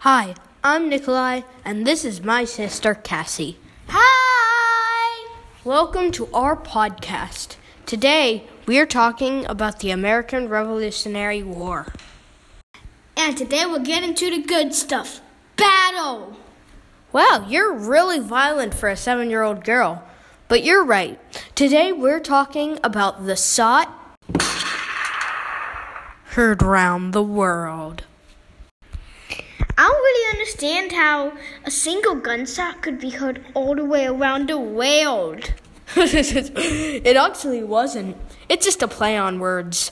Hi, I'm Nikolai, and this is my sister Cassie. Hi! Welcome to our podcast. Today, we are talking about the American Revolutionary War. And today we're getting to the good stuff battle! Wow, you're really violent for a seven year old girl. But you're right. Today, we're talking about the shot heard round the world. Understand how a single gunshot could be heard all the way around the world. it actually wasn't. It's just a play on words.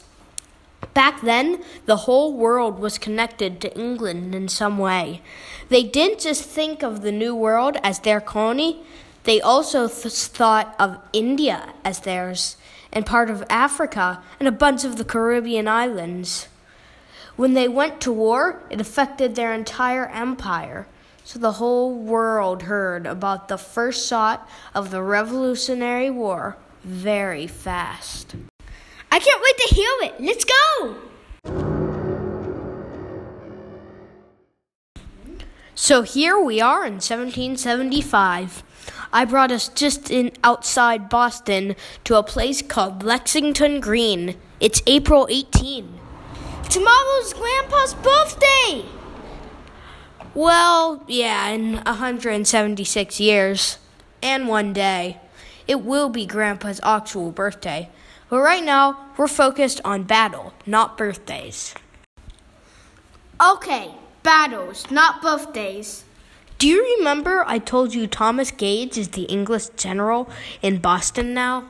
Back then, the whole world was connected to England in some way. They didn't just think of the New World as their colony, they also th- thought of India as theirs, and part of Africa, and a bunch of the Caribbean islands. When they went to war, it affected their entire empire. So the whole world heard about the first shot of the Revolutionary War very fast. I can't wait to hear it. Let's go! So here we are in 1775. I brought us just in outside Boston to a place called Lexington Green. It's April 18. Tomorrow's Grandpa's birthday! Well, yeah, in 176 years and one day. It will be Grandpa's actual birthday. But right now, we're focused on battle, not birthdays. Okay, battles, not birthdays. Do you remember I told you Thomas Gage is the English general in Boston now?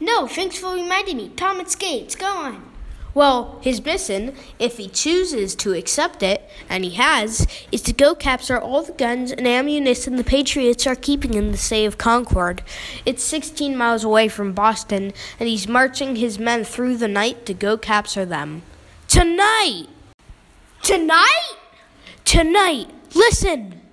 No, thanks for reminding me. Thomas Gage, go on. Well, his mission, if he chooses to accept it, and he has, is to go capture all the guns and ammunition the Patriots are keeping in the City of Concord. It's 16 miles away from Boston, and he's marching his men through the night to go capture them. Tonight! Tonight? Tonight! Listen!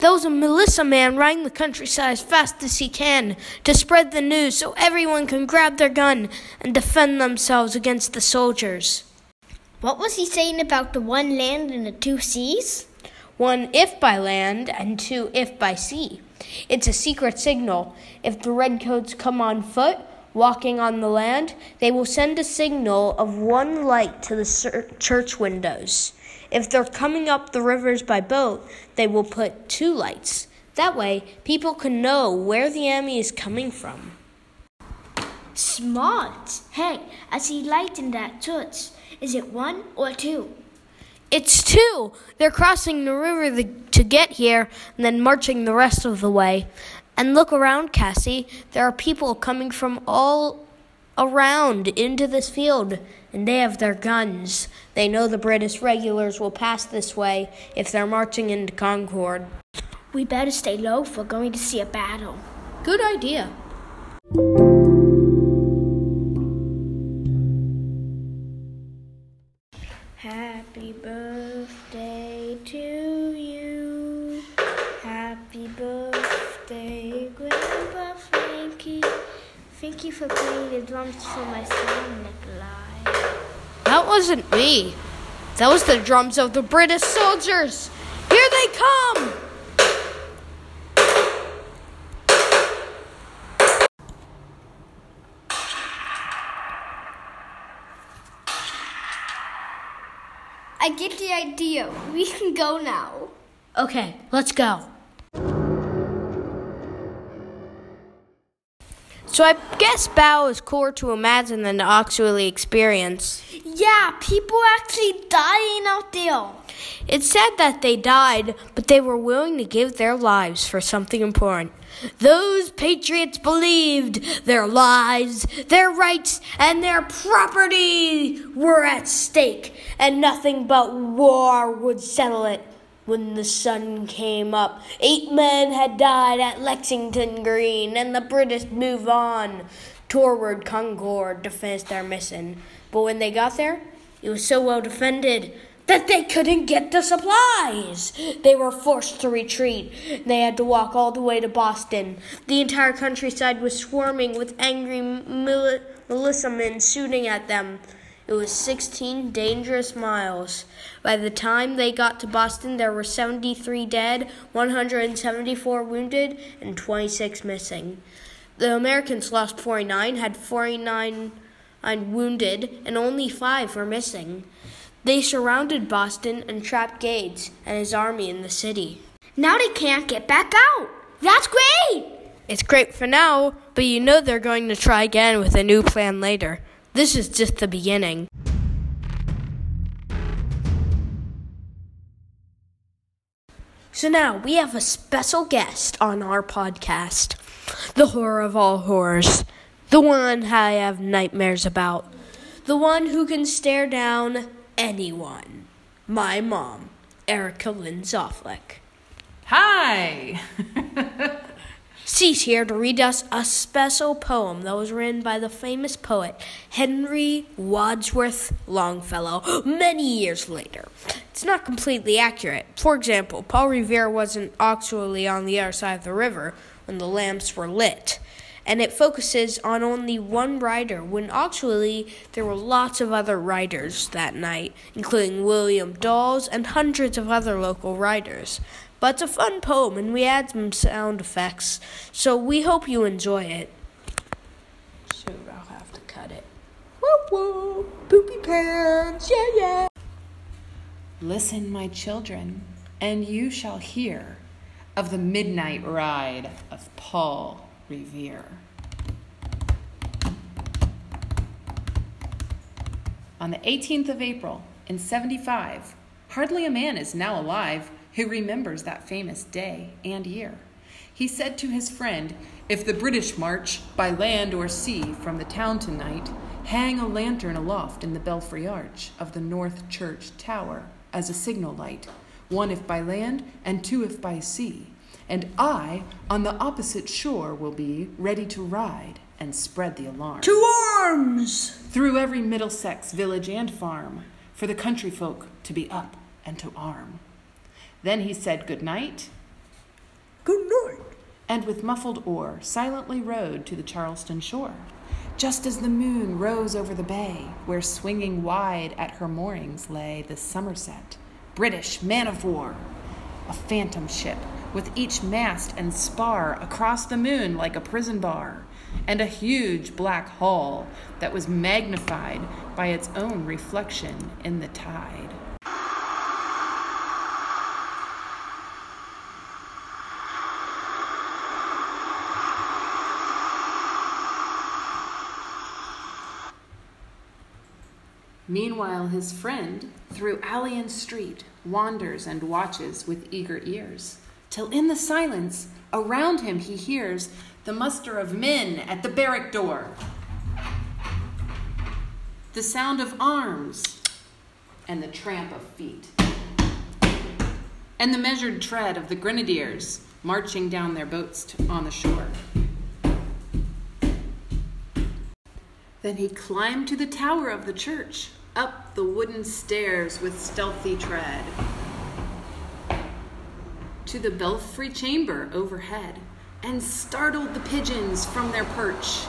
Was a militia man riding the countryside as fast as he can to spread the news so everyone can grab their gun and defend themselves against the soldiers. What was he saying about the one land and the two seas? One if by land and two if by sea. It's a secret signal. If the redcoats come on foot, walking on the land, they will send a signal of one light to the church windows. If they're coming up the rivers by boat, they will put two lights. That way, people can know where the enemy is coming from. Smart. Hey, I see light in that church. Is it one or two? It's two. They're crossing the river the, to get here and then marching the rest of the way. And look around, Cassie. There are people coming from all around into this field, and they have their guns. They know the British regulars will pass this way if they're marching into Concord. We better stay low if we're going to see a battle. Good idea. Thank you for playing the drums for my son, Nikolai. That wasn't me. That was the drums of the British soldiers. Here they come! I get the idea. We can go now. Okay, let's go. So I guess bow is cooler to imagine than to actually experience. Yeah, people actually dying out there. It's said that they died, but they were willing to give their lives for something important. Those patriots believed their lives, their rights, and their property were at stake, and nothing but war would settle it. When the sun came up, eight men had died at Lexington Green, and the British moved on toward Concord to finish their mission. But when they got there, it was so well defended that they couldn't get the supplies. They were forced to retreat. And they had to walk all the way to Boston. The entire countryside was swarming with angry mili- militiamen shooting at them. It was 16 dangerous miles. By the time they got to Boston, there were 73 dead, 174 wounded, and 26 missing. The Americans lost 49, had 49 wounded, and only five were missing. They surrounded Boston and trapped Gage and his army in the city. Now they can't get back out. That's great! It's great for now, but you know they're going to try again with a new plan later. This is just the beginning. So now we have a special guest on our podcast the horror of all horrors, the one I have nightmares about, the one who can stare down anyone. My mom, Erica Lynn Zoflick. Hi! She's here to read us a special poem that was written by the famous poet Henry Wadsworth Longfellow many years later. It's not completely accurate. For example, Paul Revere wasn't actually on the other side of the river when the lamps were lit. And it focuses on only one writer when actually there were lots of other writers that night, including William Dawes and hundreds of other local writers. But it's a fun poem, and we add some sound effects, so we hope you enjoy it. So I'll have to cut it. Whoa, whoa, poopy pants, yeah, yeah. Listen, my children, and you shall hear of the midnight ride of Paul Revere. On the 18th of April in 75, hardly a man is now alive who remembers that famous day and year. He said to his friend, If the British march by land or sea from the town tonight, hang a lantern aloft in the belfry arch of the North Church tower as a signal light, one if by land and two if by sea. And I, on the opposite shore, will be ready to ride and spread the alarm. To arms! Through every Middlesex village and farm, for the country folk to be up and to arm. Then he said good night. Good night. And with muffled oar silently rowed to the Charlestown shore. Just as the moon rose over the bay, where swinging wide at her moorings lay the Somerset, British man of war, a phantom ship with each mast and spar across the moon like a prison bar, and a huge black hull that was magnified by its own reflection in the tide. Meanwhile, his friend, through alley and street, wanders and watches with eager ears, till in the silence around him he hears the muster of men at the barrack door, the sound of arms, and the tramp of feet, and the measured tread of the grenadiers marching down their boats on the shore. Then he climbed to the tower of the church, up the wooden stairs with stealthy tread, to the belfry chamber overhead, and startled the pigeons from their perch.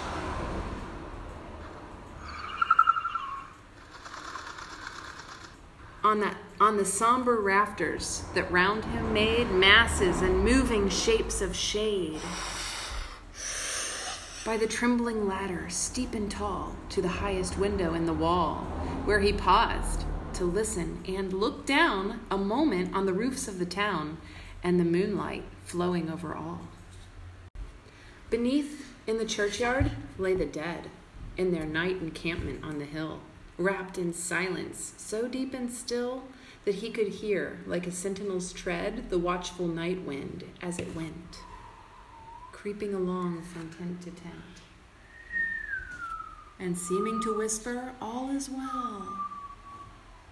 On, that, on the somber rafters that round him made masses and moving shapes of shade by the trembling ladder, steep and tall, to the highest window in the wall, where he paused to listen and look down a moment on the roofs of the town and the moonlight flowing over all. Beneath, in the churchyard, lay the dead, in their night encampment on the hill, wrapped in silence so deep and still that he could hear, like a sentinel's tread, the watchful night wind as it went creeping along from tent to tent, and seeming to whisper, All is well.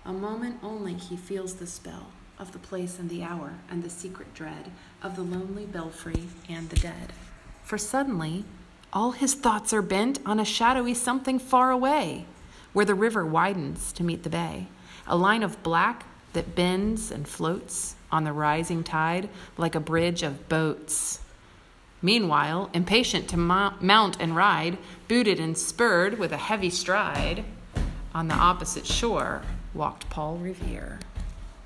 A moment only he feels the spell of the place and the hour and the secret dread of the lonely belfry and the dead. For suddenly, all his thoughts are bent on a shadowy something far away, where the river widens to meet the bay, a line of black, that bends and floats on the rising tide like a bridge of boats. Meanwhile, impatient to mount and ride, booted and spurred with a heavy stride, on the opposite shore walked Paul Revere.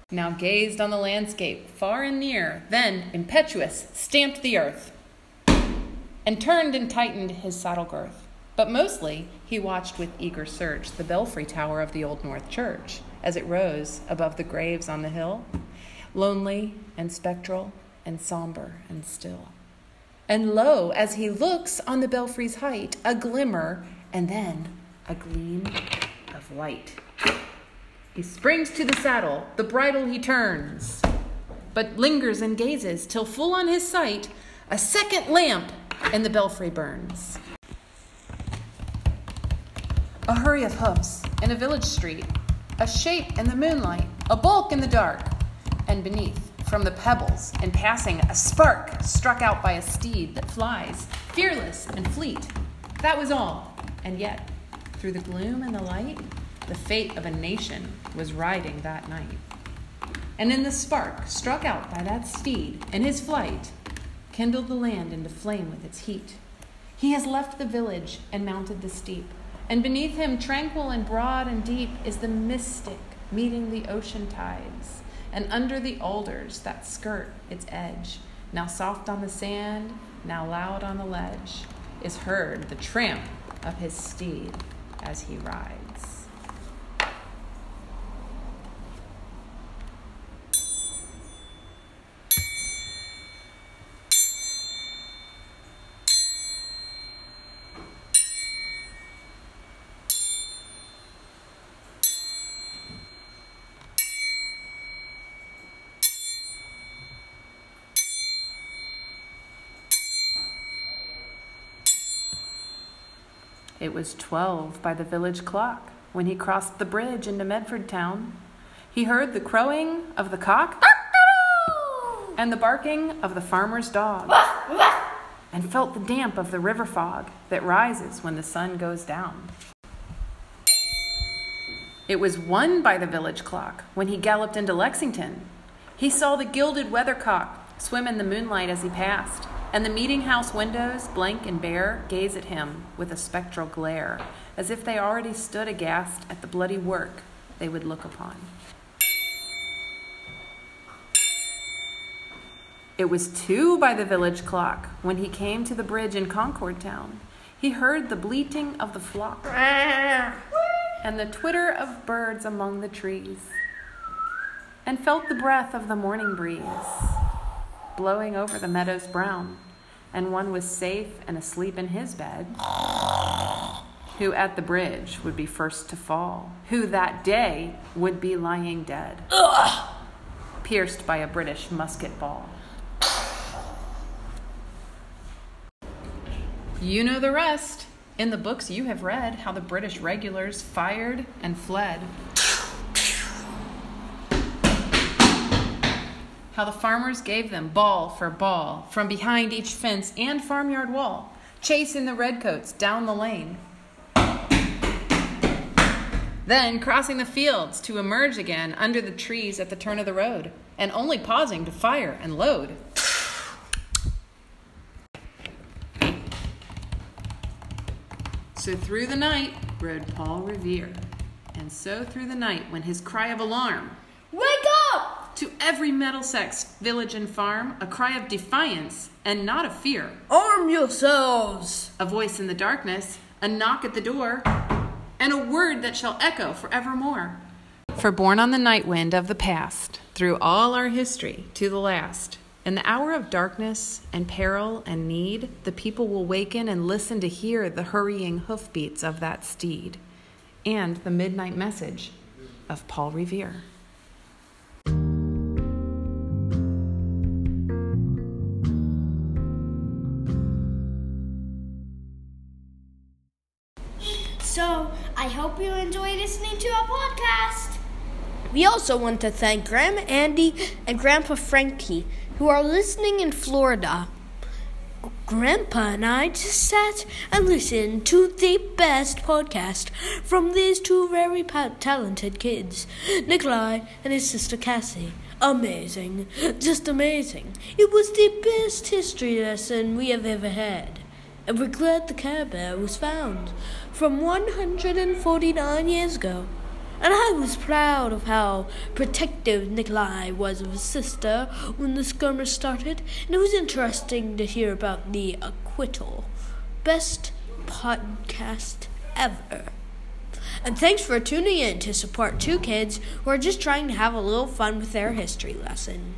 Now gazed on the landscape far and near, then, impetuous, stamped the earth, and turned and tightened his saddle girth. But mostly he watched with eager search the belfry tower of the Old North Church as it rose above the graves on the hill, lonely and spectral and somber and still. And lo, as he looks on the belfry's height, a glimmer and then a gleam of light. He springs to the saddle, the bridle he turns, but lingers and gazes till full on his sight a second lamp in the belfry burns. A hurry of hoofs in a village street, a shape in the moonlight, a bulk in the dark, and beneath, from the pebbles, in passing, a spark struck out by a steed that flies, fearless and fleet. That was all, and yet, through the gloom and the light, the fate of a nation was riding that night. And in the spark struck out by that steed, in his flight, kindled the land into flame with its heat. He has left the village and mounted the steep, and beneath him, tranquil and broad and deep, is the mystic meeting the ocean tides, and under the alders that skirt its edge, now soft on the sand, now loud on the ledge, is heard the tramp of his steed as he rides. It was twelve by the village clock when he crossed the bridge into Medford town. He heard the crowing of the cock and the barking of the farmer's dog and felt the damp of the river fog that rises when the sun goes down. It was one by the village clock when he galloped into Lexington. He saw the gilded weathercock swim in the moonlight as he passed and the meeting house windows, blank and bare, gaze at him with a spectral glare, as if they already stood aghast at the bloody work they would look upon. It was two by the village clock when he came to the bridge in Concord town. He heard the bleating of the flock and the twitter of birds among the trees, and felt the breath of the morning breeze blowing over the meadows brown, and one was safe and asleep in his bed, who at the bridge would be first to fall, who that day would be lying dead, pierced by a British musket ball. You know the rest. In the books you have read, how the British regulars fired and fled. How the farmers gave them ball for ball from behind each fence and farmyard wall, chasing the redcoats down the lane. Then crossing the fields to emerge again under the trees at the turn of the road, and only pausing to fire and load. So through the night rode Paul Revere, and so through the night when his cry of alarm, Wake up! To every Middlesex village and farm, a cry of defiance and not of fear. Arm yourselves! A voice in the darkness, a knock at the door, and a word that shall echo forevermore. For born on the night wind of the past, through all our history to the last, in the hour of darkness and peril and need, the people will waken and listen to hear the hurrying hoofbeats of that steed and the midnight message of Paul Revere. Hope you enjoy listening to our podcast. We also want to thank Grandma Andy and Grandpa Frankie, who are listening in Florida. Grandpa and I just sat and listened to the best podcast from these two very talented kids, Nikolai and his sister Cassie. Amazing, just amazing. It was the best history lesson we have ever had. And we're glad the Care Bear was found from 149 years ago. And I was proud of how protective Nikolai was of his sister when the skirmish started, and it was interesting to hear about the acquittal. Best podcast ever. And thanks for tuning in to support two kids who are just trying to have a little fun with their history lesson.